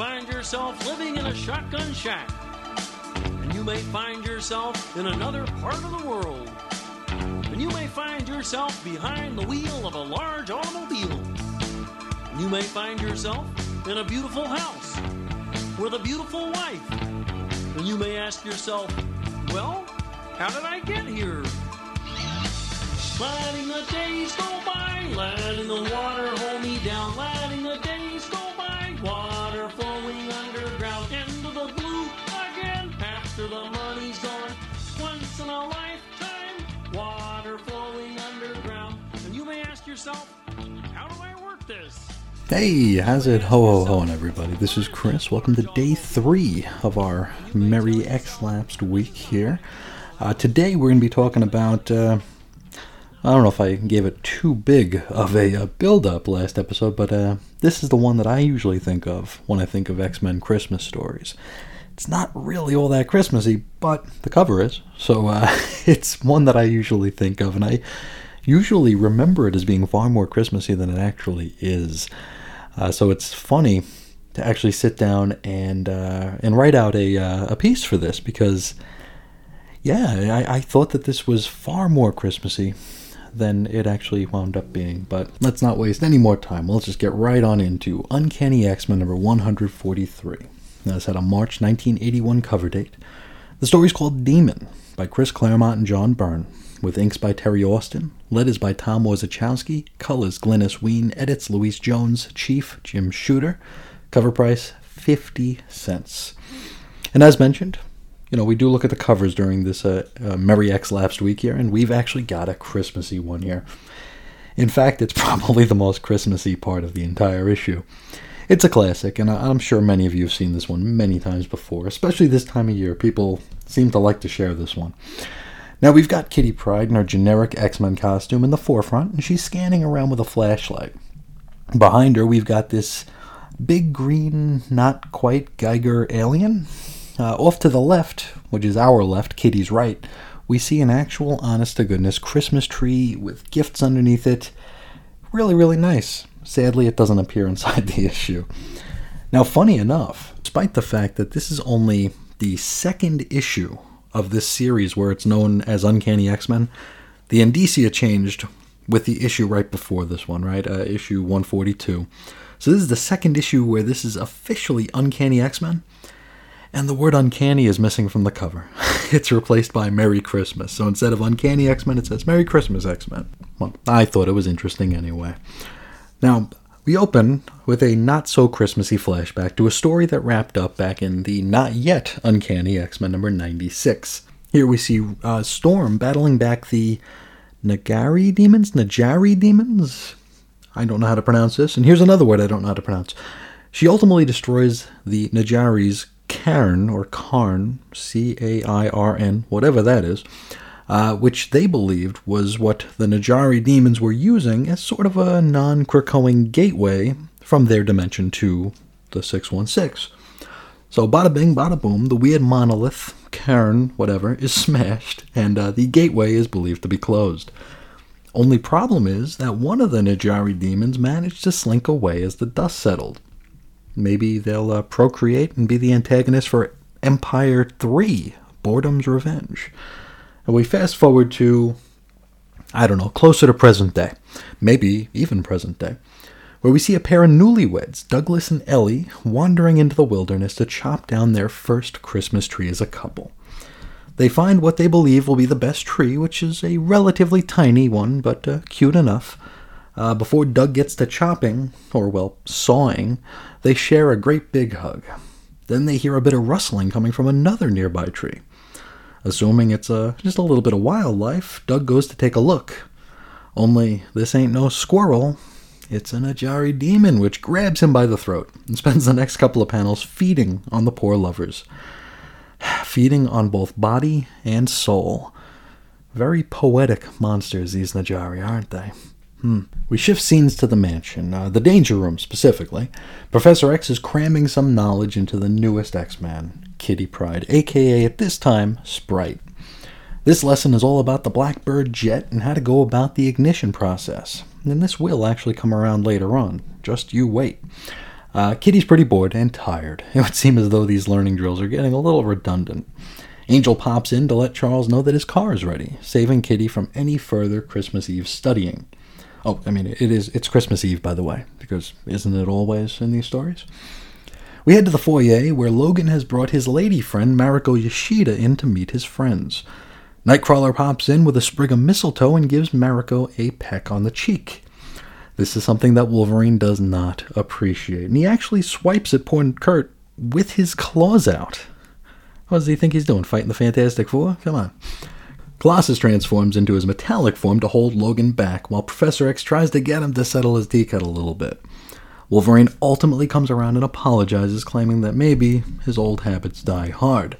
find yourself living in a shotgun shack. And you may find yourself in another part of the world. And you may find yourself behind the wheel of a large automobile. And you may find yourself in a beautiful house with a beautiful wife. And you may ask yourself, well, how did I get here? Letting the days go by, letting the water hold me down, Hey, how's it ho ho ho and everybody? This is Chris. Welcome to day three of our Merry X Lapsed week here. Uh, today we're going to be talking about. Uh, I don't know if I gave it too big of a, a build up last episode, but uh, this is the one that I usually think of when I think of X Men Christmas stories. It's not really all that Christmassy, but the cover is. So uh, it's one that I usually think of, and I usually remember it as being far more Christmassy than it actually is. Uh, so it's funny to actually sit down and uh, and write out a uh, a piece for this because yeah, I, I thought that this was far more Christmassy than it actually wound up being. But let's not waste any more time. Let's just get right on into Uncanny X Men number 143. Now, this had a March 1981 cover date. The story is called Demon by Chris Claremont and John Byrne, with inks by Terry Austin, letters by Tom Orzechowski, colors Glynis Wein, edits Louise Jones, chief Jim Shooter, cover price 50 cents. And as mentioned, you know, we do look at the covers during this uh, uh, Merry X Lapsed week here, and we've actually got a Christmassy one here. In fact, it's probably the most Christmassy part of the entire issue. It's a classic, and I'm sure many of you have seen this one many times before, especially this time of year. People seem to like to share this one. Now, we've got Kitty Pryde in her generic X Men costume in the forefront, and she's scanning around with a flashlight. Behind her, we've got this big green, not quite Geiger alien uh, off to the left, which is our left, Kitty's right, we see an actual honest to goodness Christmas tree with gifts underneath it. Really, really nice. Sadly, it doesn't appear inside the issue. Now, funny enough, despite the fact that this is only the second issue of this series where it's known as Uncanny X Men, the Indicia changed with the issue right before this one, right? Uh, issue 142. So, this is the second issue where this is officially Uncanny X Men. And the word uncanny is missing from the cover. it's replaced by Merry Christmas. So instead of Uncanny X Men, it says Merry Christmas X Men. Well, I thought it was interesting anyway. Now, we open with a not so Christmassy flashback to a story that wrapped up back in the not yet Uncanny X Men number 96. Here we see uh, Storm battling back the Nagari demons? Najari demons? I don't know how to pronounce this. And here's another word I don't know how to pronounce. She ultimately destroys the Najari's Cairn or Karn, C A I R N, whatever that is, uh, which they believed was what the Najari demons were using as sort of a non Krakoan gateway from their dimension to the 616. So, bada bing, bada boom, the weird monolith, cairn, whatever, is smashed, and uh, the gateway is believed to be closed. Only problem is that one of the Najari demons managed to slink away as the dust settled. Maybe they'll uh, procreate and be the antagonist for Empire 3 Boredom's Revenge. And we fast forward to, I don't know, closer to present day. Maybe even present day. Where we see a pair of newlyweds, Douglas and Ellie, wandering into the wilderness to chop down their first Christmas tree as a couple. They find what they believe will be the best tree, which is a relatively tiny one, but uh, cute enough. Uh, before Doug gets to chopping, or well, sawing, they share a great big hug. Then they hear a bit of rustling coming from another nearby tree. Assuming it's a, just a little bit of wildlife, Doug goes to take a look. Only this ain't no squirrel, it's an Ajari demon which grabs him by the throat and spends the next couple of panels feeding on the poor lovers. Feeding on both body and soul. Very poetic monsters, these Najari, aren't they? Hmm. We shift scenes to the mansion, uh, the danger room specifically. Professor X is cramming some knowledge into the newest X Man, Kitty Pryde, aka at this time, Sprite. This lesson is all about the Blackbird jet and how to go about the ignition process. And this will actually come around later on. Just you wait. Uh, Kitty's pretty bored and tired. It would seem as though these learning drills are getting a little redundant. Angel pops in to let Charles know that his car is ready, saving Kitty from any further Christmas Eve studying. Oh, I mean, it is it's Christmas Eve, by the way, because isn't it always in these stories? We head to the foyer where Logan has brought his lady friend Mariko Yashida in to meet his friends. Nightcrawler pops in with a sprig of mistletoe and gives Mariko a peck on the cheek. This is something that Wolverine does not appreciate, and he actually swipes at poor Kurt with his claws out. What does he think he's doing? Fighting the Fantastic Four? Come on. Colossus transforms into his metallic form to hold Logan back, while Professor X tries to get him to settle his teacut a little bit. Wolverine ultimately comes around and apologizes, claiming that maybe his old habits die hard.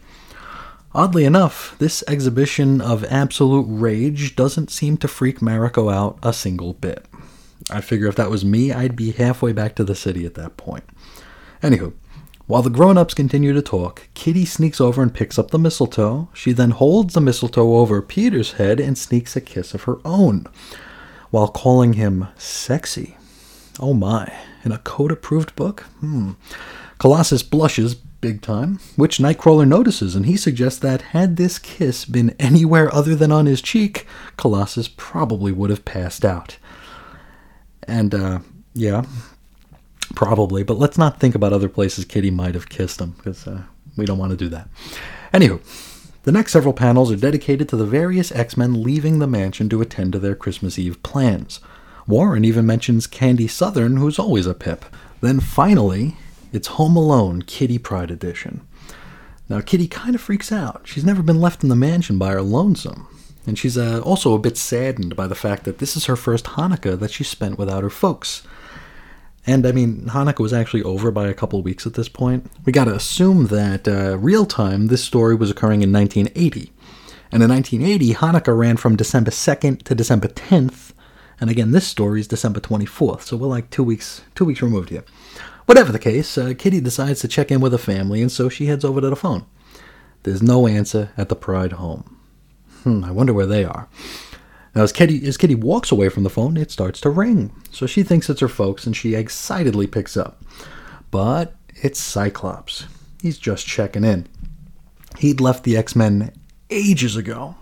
Oddly enough, this exhibition of absolute rage doesn't seem to freak Mariko out a single bit. I figure if that was me, I'd be halfway back to the city at that point. Anywho, while the grown ups continue to talk, Kitty sneaks over and picks up the mistletoe. She then holds the mistletoe over Peter's head and sneaks a kiss of her own, while calling him sexy. Oh my, in a code approved book? Hmm. Colossus blushes big time, which Nightcrawler notices, and he suggests that had this kiss been anywhere other than on his cheek, Colossus probably would have passed out. And, uh, yeah, Probably, but let's not think about other places Kitty might have kissed him, because uh, we don't want to do that. Anywho, the next several panels are dedicated to the various X Men leaving the mansion to attend to their Christmas Eve plans. Warren even mentions Candy Southern, who's always a pip. Then finally, it's Home Alone Kitty Pryde Edition. Now, Kitty kind of freaks out. She's never been left in the mansion by her lonesome. And she's uh, also a bit saddened by the fact that this is her first Hanukkah that she spent without her folks. And I mean, Hanukkah was actually over by a couple weeks at this point. We gotta assume that uh, real time, this story was occurring in 1980. And in 1980, Hanukkah ran from December 2nd to December 10th. And again, this story is December 24th, so we're like two weeks two weeks removed here. Whatever the case, uh, Kitty decides to check in with her family, and so she heads over to the phone. There's no answer at the Pryde home. Hmm, I wonder where they are. Now, as Kitty, as Kitty walks away from the phone, it starts to ring. So she thinks it's her folks and she excitedly picks up. But it's Cyclops. He's just checking in. He'd left the X Men ages ago.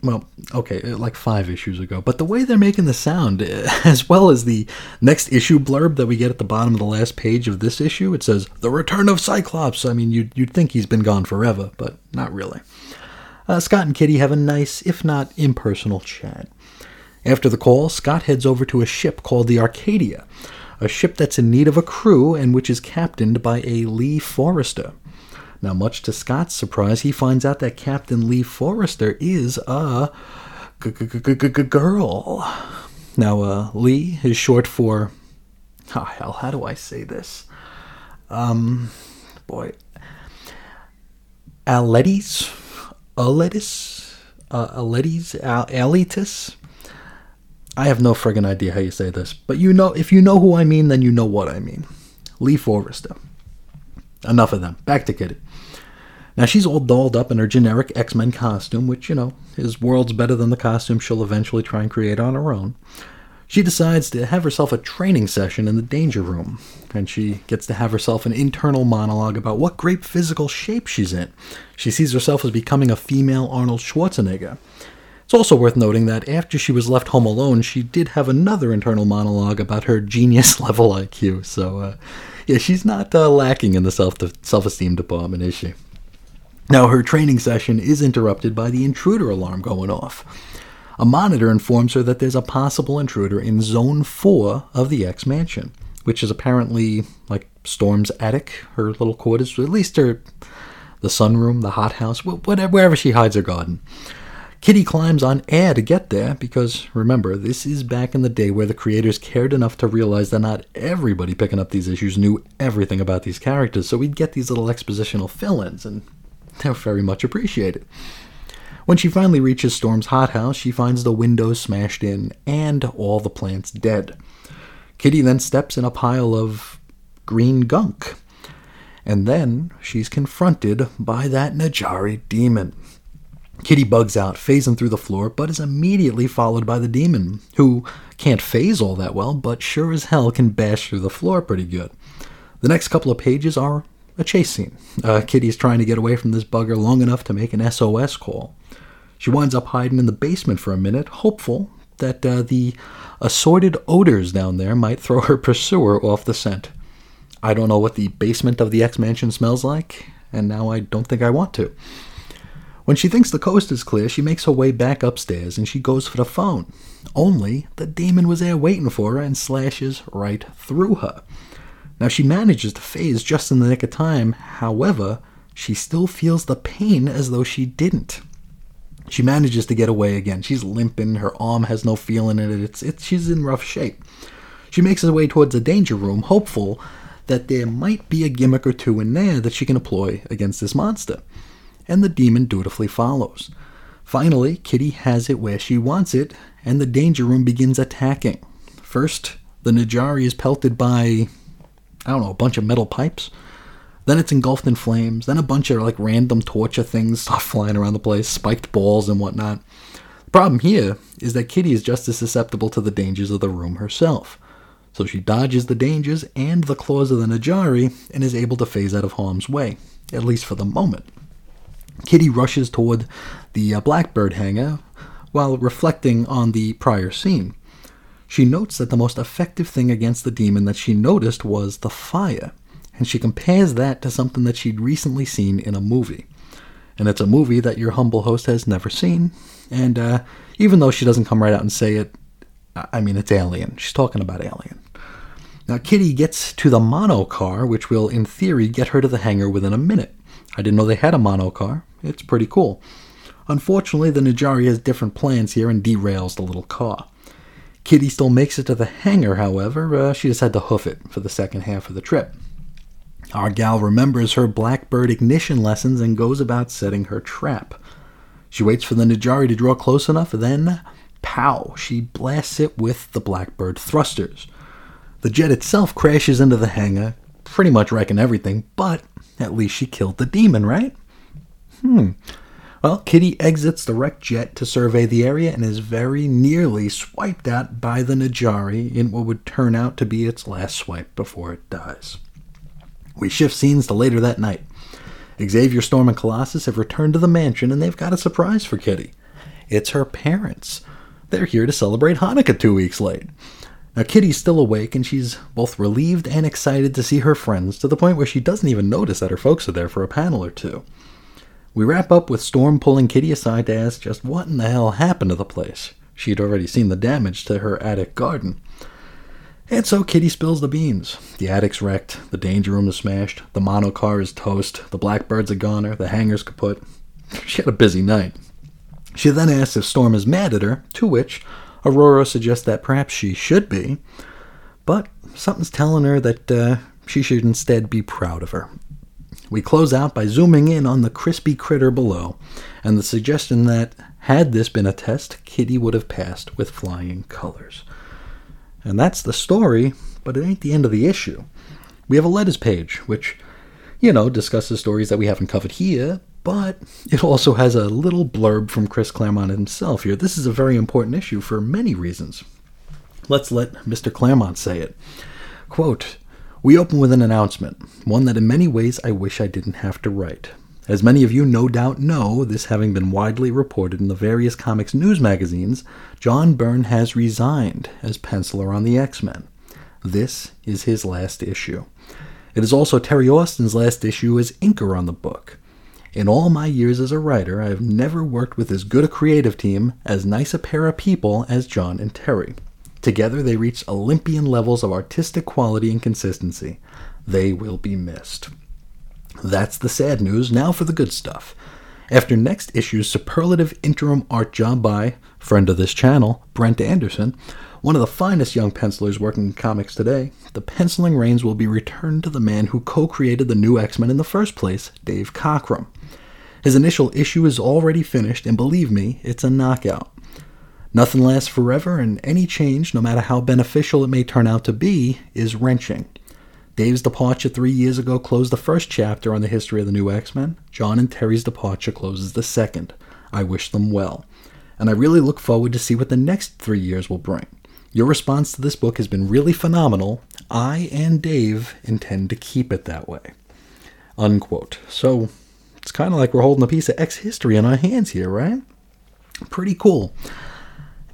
Well, okay, like five issues ago. But the way they're making the sound, as well as the next issue blurb that we get at the bottom of the last page of this issue, it says, The Return of Cyclops. I mean, you'd, you'd think he's been gone forever, but not really uh, Scott and Kitty have a nice, if not impersonal, chat. After the call, Scott heads over to a ship called the Arcadia, a ship that's in need of a crew and which is captained by a Lee Forrester. Now, much to Scott's surprise, he finds out that Captain Lee Forrester is a girl. Now, uh, Lee is short for. Oh, hell, how do I say this? Um, boy. Aletis? Aletis, uh, Aletis, Alitis. I have no friggin' idea how you say this, but you know, if you know who I mean, then you know what I mean. Lee Forrester. Enough of them. Back to Kitty. Now she's all dolled up in her generic X Men costume, which, you know, is worlds better than the costume she'll eventually try and create on her own. She decides to have herself a training session in the danger room, and she gets to have herself an internal monologue about what great physical shape she's in. She sees herself as becoming a female Arnold Schwarzenegger. It's also worth noting that after she was left home alone, she did have another internal monologue about her genius level IQ. So, uh, yeah, she's not uh, lacking in the self self esteem department, is she? Now, her training session is interrupted by the intruder alarm going off. A monitor informs her that there's a possible intruder in Zone 4 of the X Mansion, which is apparently like Storm's attic, her little quarters, at least her the sunroom, the hothouse, whatever, wherever she hides her garden. Kitty climbs on air to get there because, remember, this is back in the day where the creators cared enough to realize that not everybody picking up these issues knew everything about these characters, so we'd get these little expositional fill ins, and they're very much appreciated. When she finally reaches Storm's hothouse, she finds the windows smashed in and all the plants dead. Kitty then steps in a pile of green gunk. And then she's confronted by that Najari demon. Kitty bugs out, phasing through the floor, but is immediately followed by the demon, who can't phase all that well, but sure as hell can bash through the floor pretty good. The next couple of pages are a chase scene. Uh, Kitty's trying to get away from this bugger long enough to make an SOS call. She winds up hiding in the basement for a minute, hopeful that uh, the assorted odors down there might throw her pursuer off the scent. I don't know what the basement of the X Mansion smells like, and now I don't think I want to. When she thinks the coast is clear, she makes her way back upstairs and she goes for the phone. Only the demon was there waiting for her and slashes right through her. Now she manages to phase just in the nick of time, however, she still feels the pain as though she didn't. She manages to get away again. She's limping, her arm has no feeling in it. It's, it's she's in rough shape. She makes her way towards the danger room, hopeful that there might be a gimmick or two in there that she can employ against this monster. And the demon dutifully follows. Finally, Kitty has it where she wants it, and the danger room begins attacking. First, the Najari is pelted by, I don't know, a bunch of metal pipes. Then it's engulfed in flames. Then a bunch of like random torture things start flying around the place, spiked balls and whatnot. The problem here is that Kitty is just as susceptible to the dangers of the room herself. So she dodges the dangers and the claws of the Najari and is able to phase out of harm's way, at least for the moment. Kitty rushes toward the uh, Blackbird hangar while reflecting on the prior scene. She notes that the most effective thing against the demon that she noticed was the fire, and she compares that to something that she'd recently seen in a movie. And it's a movie that your humble host has never seen, and uh, even though she doesn't come right out and say it, I mean, it's Alien. She's talking about Alien. Now, Kitty gets to the mono car, which will, in theory, get her to the hangar within a minute. I didn't know they had a mono car. It's pretty cool. Unfortunately, the Najari has different plans here and derails the little car. Kitty still makes it to the hangar, however. Uh, she just had to hoof it for the second half of the trip. Our gal remembers her Blackbird ignition lessons and goes about setting her trap. She waits for the Najari to draw close enough, then, pow, she blasts it with the Blackbird thrusters. The jet itself crashes into the hangar, pretty much wrecking everything, but at least she killed the demon, right? Hmm. Well, Kitty exits the wrecked jet to survey the area and is very nearly swiped out by the Najari in what would turn out to be its last swipe before it dies. We shift scenes to later that night. Xavier, Storm, and Colossus have returned to the mansion and they've got a surprise for Kitty. It's her parents. They're here to celebrate Hanukkah two weeks late. Now, Kitty's still awake and she's both relieved and excited to see her friends to the point where she doesn't even notice that her folks are there for a panel or two. We wrap up with Storm pulling Kitty aside to ask just what in the hell happened to the place. She'd already seen the damage to her attic garden. And so Kitty spills the beans. The attic's wrecked, the danger room is smashed, the mono car is toast, the blackbird's a goner, the hangar's kaput. She had a busy night. She then asks if Storm is mad at her, to which Ororo suggests that perhaps she should be, but something's telling her that uh, she should instead be proud of her. We close out by zooming in on the crispy critter below, and the suggestion that, had this been a test, Kitty would have passed with flying colors. And that's the story, but it ain't the end of the issue. We have a letters page, which, you know, discusses stories that we haven't covered here, but it also has a little blurb from Chris Claremont himself here. This is a very important issue for many reasons. Let's let Mr. Claremont say it. Quote, we open with an announcement, one that in many ways I wish I didn't have to write. As many of you no doubt know, this having been widely reported in the various comics news magazines, John Byrne has resigned as penciler on the X Men. This is his last issue. It is also Terry Austin's last issue as inker on the book. In all my years as a writer, I have never worked with as good a creative team, as nice a pair of people as John and Terry. Together, they reached Olympian levels of artistic quality and consistency. They will be missed. That's the sad news. Now for the good stuff. After next issue's superlative interim art job by friend of this channel, Brent Anderson, one of the finest young pencilers working in comics today, the penciling reins will be returned to the man who co created the new X Men in the first place, Dave Cockrum. His initial issue is already finished, and believe me, it's a knockout. Nothing lasts forever, and any change, no matter how beneficial it may turn out to be, is wrenching. Dave's departure three years ago closed the first chapter on the history of the new X Men. John and Terry's departure closes the second. I wish them well. And I really look forward to see what the next three years will bring. Your response to this book has been really phenomenal. I and Dave intend to keep it that way. Unquote. So it's kind of like we're holding a piece of X history in our hands here, right? Pretty cool.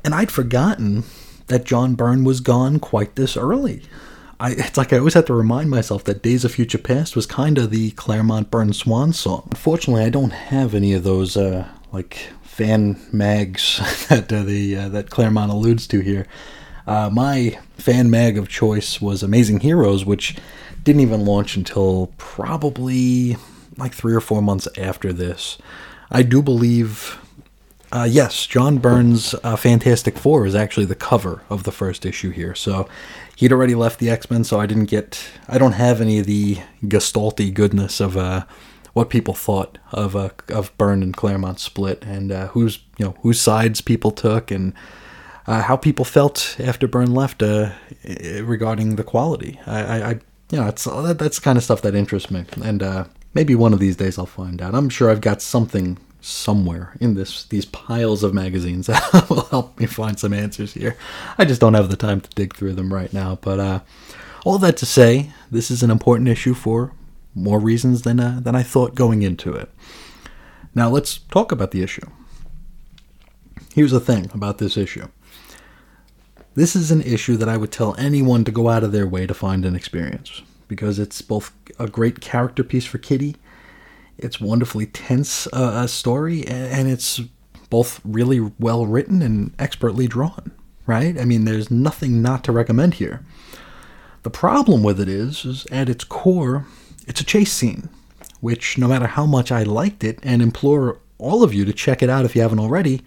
And I'd forgotten that John Byrne was gone quite this early. I, it's like I always have to remind myself that Days of Future Past was kind of the Claremont Byrne swan song. Unfortunately, I don't have any of those uh, like fan mags that uh, the uh, that Claremont alludes to here. Uh, my fan mag of choice was Amazing Heroes, which didn't even launch until probably like three or four months after this. I do believe, uh, yes, John Byrne's uh, Fantastic Four is actually the cover of the first issue here. So he'd already left the X Men, so I didn't get, I don't have any of the gestalty goodness of uh, what people thought of uh, of Byrne and Claremont split, and uh, whose you know whose sides people took, and uh, how people felt after Byrne left uh, regarding the quality. I, I, I you know, it's that, that's kind of stuff that interests me, and uh, maybe one of these days I'll find out. I'm sure I've got something somewhere in this these piles of magazines that will help me find some answers here. I just don't have the time to dig through them right now. But uh, all that to say, this is an important issue for more reasons than uh, than I thought going into it. Now let's talk about the issue. Here's the thing about this issue. This is an issue that I would tell anyone to go out of their way to find and experience because it's both a great character piece for Kitty, it's wonderfully tense uh, a story, and it's both really well written and expertly drawn. Right? I mean, there's nothing not to recommend here. The problem with it is, is at its core, it's a chase scene, which no matter how much I liked it and implore all of you to check it out if you haven't already,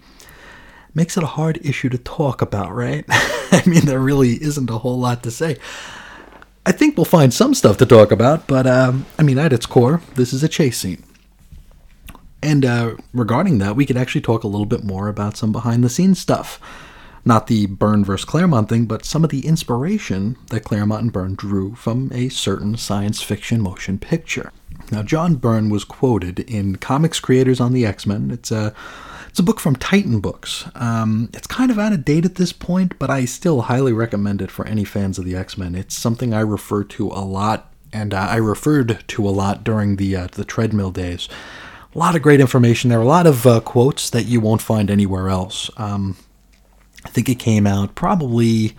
makes it a hard issue to talk about, right? I mean, there really isn't a whole lot to say. I think we'll find some stuff to talk about, but um, I mean, at its core, this is a chase scene. And uh, regarding that, we could actually talk a little bit more about some behind the scenes stuff. Not the Byrne versus Claremont thing, but some of the inspiration that Claremont and Byrne drew from a certain science fiction motion picture. Now, John Byrne was quoted in Comics Creators on the X Men. It's a it's a book from Titan Books. Um, it's kind of out of date at this point, but I still highly recommend it for any fans of the X Men. It's something I refer to a lot, and uh, I referred to a lot during the uh, the treadmill days. A lot of great information there. A lot of uh, quotes that you won't find anywhere else. Um, I think it came out probably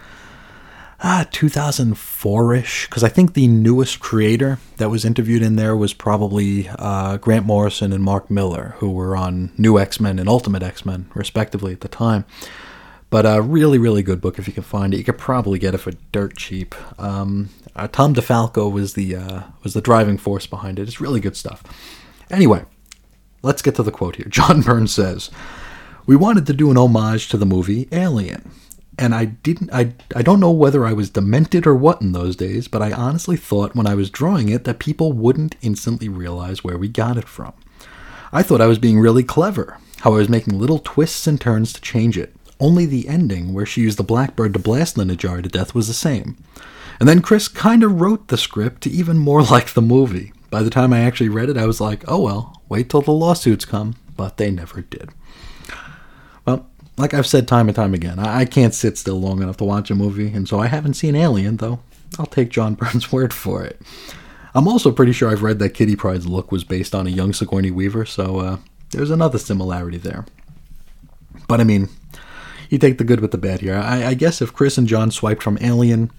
ah, 2004ish because I think the newest creator that was interviewed in there was probably uh, Grant Morrison and Mark Millar, who were on New X Men and Ultimate X Men, respectively, at the time. But a really, really good book if you can find it. You could probably get it for dirt cheap. Um, uh, Tom DeFalco was the uh, was the driving force behind it. It's really good stuff. Anyway, let's get to the quote here. John Burns says, "We wanted to do an homage to the movie Alien." And I didn't I I don't know whether I was demented or what in those days, but I honestly thought when I was drawing it that people wouldn't instantly realize where we got it from. I thought I was being really clever, how I was making little twists and turns to change it. Only the ending, where she used the blackbird to blast Jar to death, was the same. And then Chris kind of wrote the script to even more like the movie. By the time I actually read it, I was like, oh well, wait till the lawsuits come. But they never did like I've said time and time again, I, I can't sit still long enough to watch a movie, and so I haven't seen Alien, though I'll take John Byrne's word for it. I'm also pretty sure I've read that Kitty Pryde's look was based on a young Sigourney Weaver, so uh, there's another similarity there. But I mean, you take the good with the bad here. I, I guess if Chris and John swiped from Alien,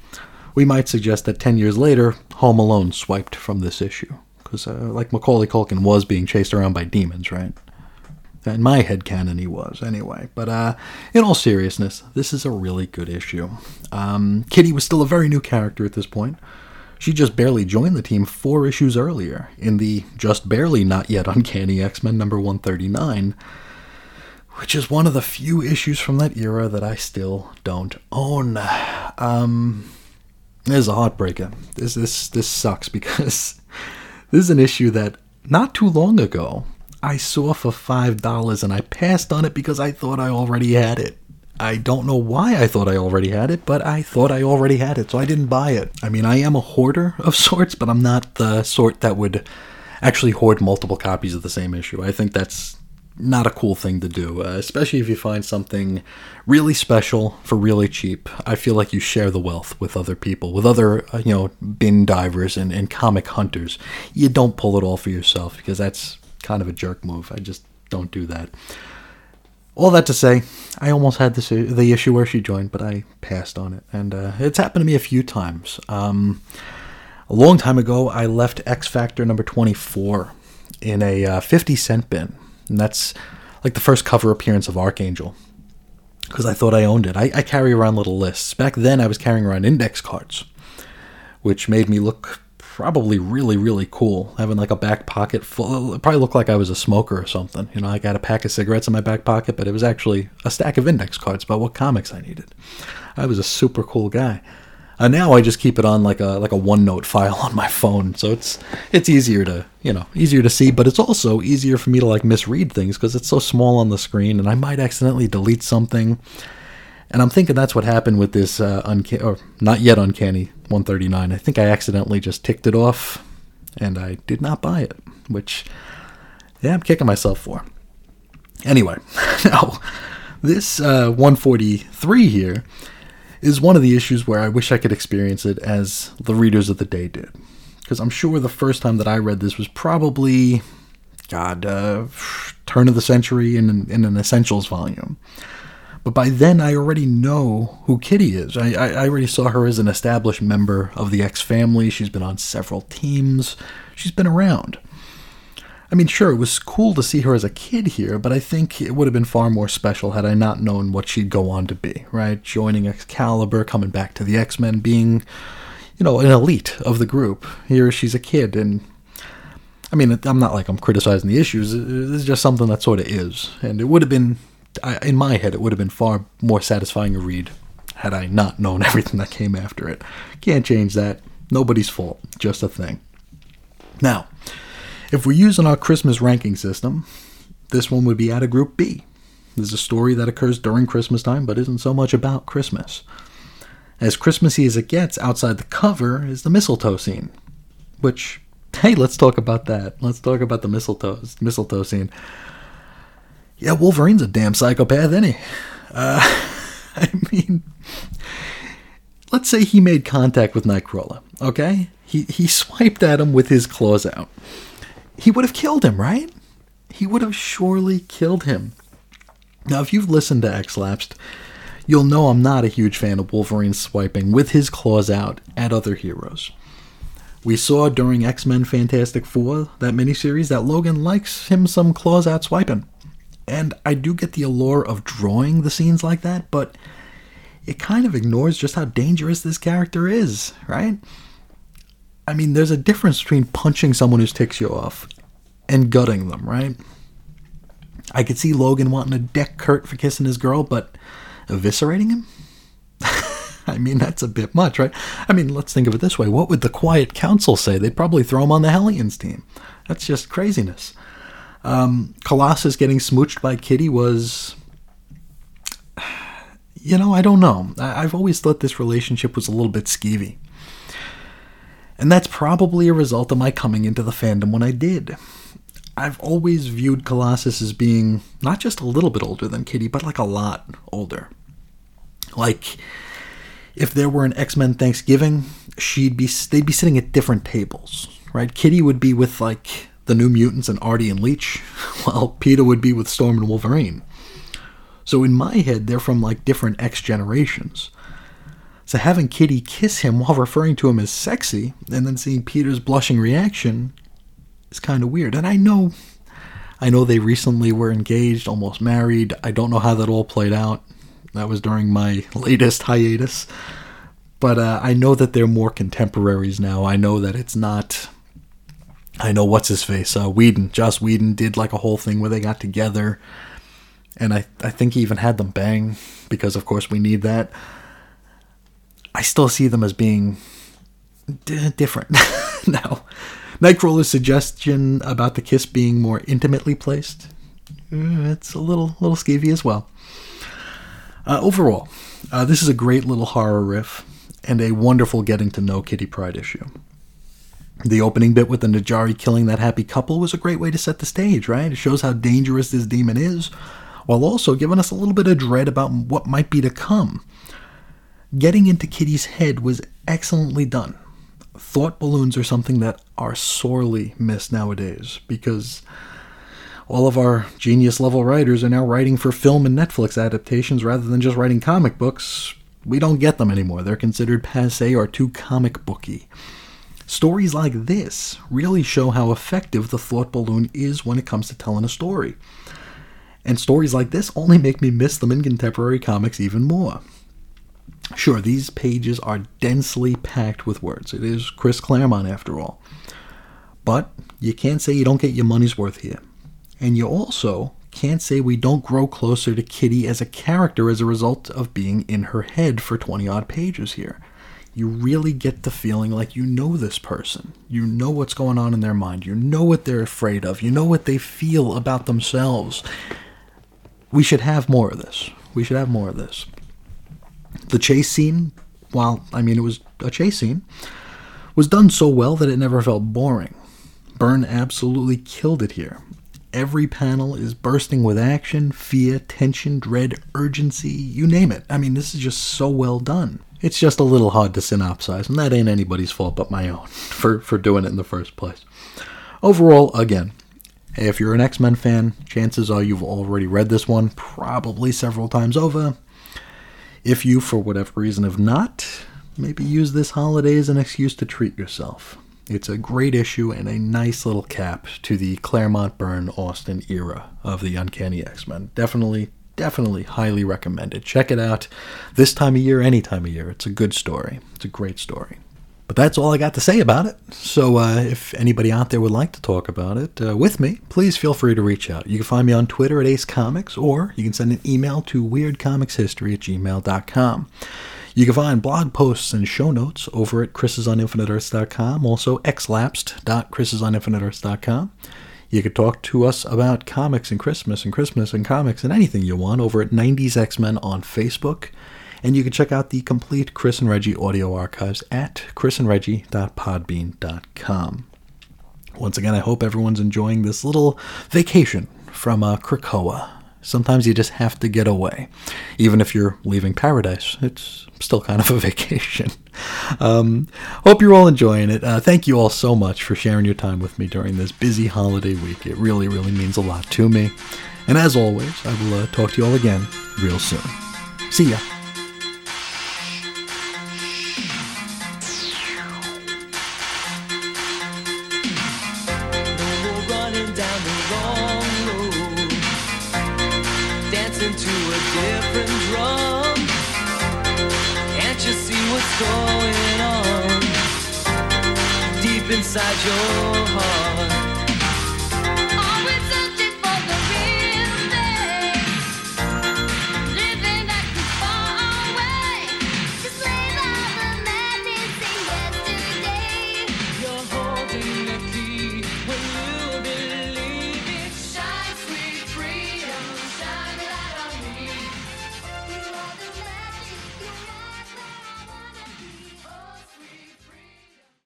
we might suggest that 10 years later, Home Alone swiped from this issue. Because, uh, like Macaulay Culkin was being chased around by demons, right? In my head canon, he was, anyway. But uh, in all seriousness, this is a really good issue. Um, Kitty was still a very new character at this point. She just barely joined the team four issues earlier, in the just barely not yet Uncanny X Men number 139, which is one of the few issues from that era that I still don't own. Um, this is a heartbreaker. This this this sucks because this is an issue that not too long ago I saw for $5 and I passed on it because I thought I already had it. I don't know why I thought I already had it, but I thought I already had it, so I didn't buy it. I mean, I am a hoarder of sorts, but I'm not the sort that would actually hoard multiple copies of the same issue. I think that's not a cool thing to do, uh, especially if you find something really special for really cheap. I feel like you share the wealth with other people, with other, uh, you know, bin divers and, and comic hunters. You don't pull it all for yourself because that's kind of a jerk move. I just don't do that. All that to say, I almost had this the issue where she joined, but I passed on it, and uh, it's happened to me a few times. Um, a long time ago, I left X Factor number 24 in a uh, 50 cent bin. And that's like the first cover appearance of Archangel. Because I thought I owned it. I, I carry around little lists. Back then, I was carrying around index cards, which made me look probably really, really cool. Having like a back pocket full, it probably looked like I was a smoker or something. You know, I got a pack of cigarettes in my back pocket, but it was actually a stack of index cards about what comics I needed. I was a super cool guy. and now I just keep it on like a like a OneNote file on my phone, so it's it's easier to you know easier to see, but it's also easier for me to like misread things because it's so small on the screen, and I might accidentally delete something. And I'm thinking that's what happened with this uh, or not yet uncanny 139. I think I accidentally just ticked it off, and I did not buy it, which yeah, I'm kicking myself for. Anyway, now this uh, 143 here is one of the issues where I wish I could experience it as the readers of the day did. Because I'm sure the first time that I read this was probably, God, uh, turn of the century in, an, in an Essentials volume. But by then, I already know who Kitty is. I, I, I already saw her as an established member of the X family. She's been on several teams. She's been around. I mean, sure, it was cool to see her as a kid here, but I think it would have been far more special had I not known what she'd go on to be, right? Joining Excalibur, coming back to the X Men, being, you know, an elite of the group. Here she's a kid, and I mean, I'm not like I'm criticizing the issues, it's just something that sort of is. And it would have been, in my head, it would have been far more satisfying to read had I not known everything that came after it. Can't change that. Nobody's fault, just a thing. Now, if we're using our Christmas ranking system, this one would be out of Group B. This is a story that occurs during Christmas time, but isn't so much about Christmas. As Christmassy as it gets, outside the cover is the mistletoe scene, which, hey, let's talk about that. Let's talk about the mistletoe, mistletoe scene. Yeah, Wolverine's a damn psychopath, isn't he? Uh, I mean, let's say he made contact with Nightcrawler, okay? He, he swiped at him with his claws out he would have killed him, right? He would have surely killed him. Now, if you've listened to X Lapsed, you'll know I'm not a huge fan of Wolverine swiping with his claws out at other heroes. We saw during X Men Fantastic Four, that miniseries, that Logan likes him some claws out swiping. And I do get the allure of drawing the scenes like that, but it kind of ignores just how dangerous this character is, right? I mean, there's a difference between punching someone who ticks you off and gutting them, right? I could see Logan wanting to deck Kurt for kissing his girl, but eviscerating him? I mean, that's a bit much, right? I mean, let's think of it this way. What would the Quiet Council say? They'd probably throw him on the Hellions team. That's just craziness. Um, Colossus getting smooched by Kitty was. You know, I don't know. I've always thought this relationship was a little bit skeevy. And that's probably a result of my coming into the fandom when I did. I've always viewed Colossus as being not just a little bit older than Kitty, but like a lot older. Like, if there were an X Men Thanksgiving, she'd be they'd be sitting at different tables, right? Kitty would be with like the New Mutants and Artie and Leech, while Peter would be with Storm and Wolverine. So in my head, they're from like different X generations. So having Kitty kiss him while referring to him as sexy, and then seeing Peter's blushing reaction, is kind of weird. And I know, I know they recently were engaged, almost married. I don't know how that all played out. That was during my latest hiatus. But uh, I know that they're more contemporaries now. I know that it's not. I know what's his face. Uh, Whedon, Joss Whedon, did like a whole thing where they got together, and I I think he even had them bang because of course we need that. I still see them as being d- different now. Nightcrawler's suggestion about the kiss being more intimately placed, uh, it's a little little skeevy as well. Uh, overall, uh, this is a great little horror riff and a wonderful getting to know Kitty Pryde issue. The opening bit with the Najari killing that happy couple was a great way to set the stage, right? It shows how dangerous this demon is, while also giving us a little bit of dread about what might be to come. Getting into Kitty's head was excellently done. Thought balloons are something that are sorely missed nowadays because all of our genius level writers are now writing for film and Netflix adaptations rather than just writing comic books. We don't get them anymore. They're considered passe or too comic booky. Stories like this really show how effective the thought balloon is when it comes to telling a story. And stories like this only make me miss them in contemporary comics even more. Sure, these pages are densely packed with words. It is Chris Claremont, after all. But you can't say you don't get your money's worth here. And you also can't say we don't grow closer to Kitty as a character as a result of being in her head for 20 odd pages here you really get the feeling like you know this person. You know what's going on in their mind. You know what they're afraid of. You know what they feel about themselves. We should have more of this. We should have more of this. The chase scene, while I mean it was a chase scene, was done so well that it never felt boring. Byrne absolutely killed it here. Every panel is bursting with action, fear, tension, dread, urgency, you name it. I mean, this is just so well done. It's just a little hard to synopsize, and that ain't anybody's fault but my own for, for doing it in the first place. Overall, again, if you're an X Men fan, chances are you've already read this one, probably several times over. If you, for whatever reason, have not, maybe use this holiday as an excuse to treat yourself. It's a great issue and a nice little cap to the Claremont Byrne Austin era of the Uncanny X Men. Definitely definitely highly recommended. Check it out this time of year, any time of year. It's a good story. It's a great story. But that's all I got to say about it. So uh, if anybody out there would like to talk about it uh, with me, please feel free to reach out. You can find me on Twitter at Ace Comics, or you can send an email to weirdcomicshistory at gmail.com. You can find blog posts and show notes over at chrisisoninfiniteearths.com, also xlapsed.chrisisoninfiniteearths.com. You could talk to us about comics and Christmas and Christmas and comics and anything you want over at 90s X Men on Facebook. And you can check out the complete Chris and Reggie audio archives at chrisandreggie.podbean.com. Once again, I hope everyone's enjoying this little vacation from uh, Krakoa. Sometimes you just have to get away. Even if you're leaving paradise, it's still kind of a vacation. Um, hope you're all enjoying it. Uh, thank you all so much for sharing your time with me during this busy holiday week. It really, really means a lot to me. And as always, I will uh, talk to you all again real soon. See ya.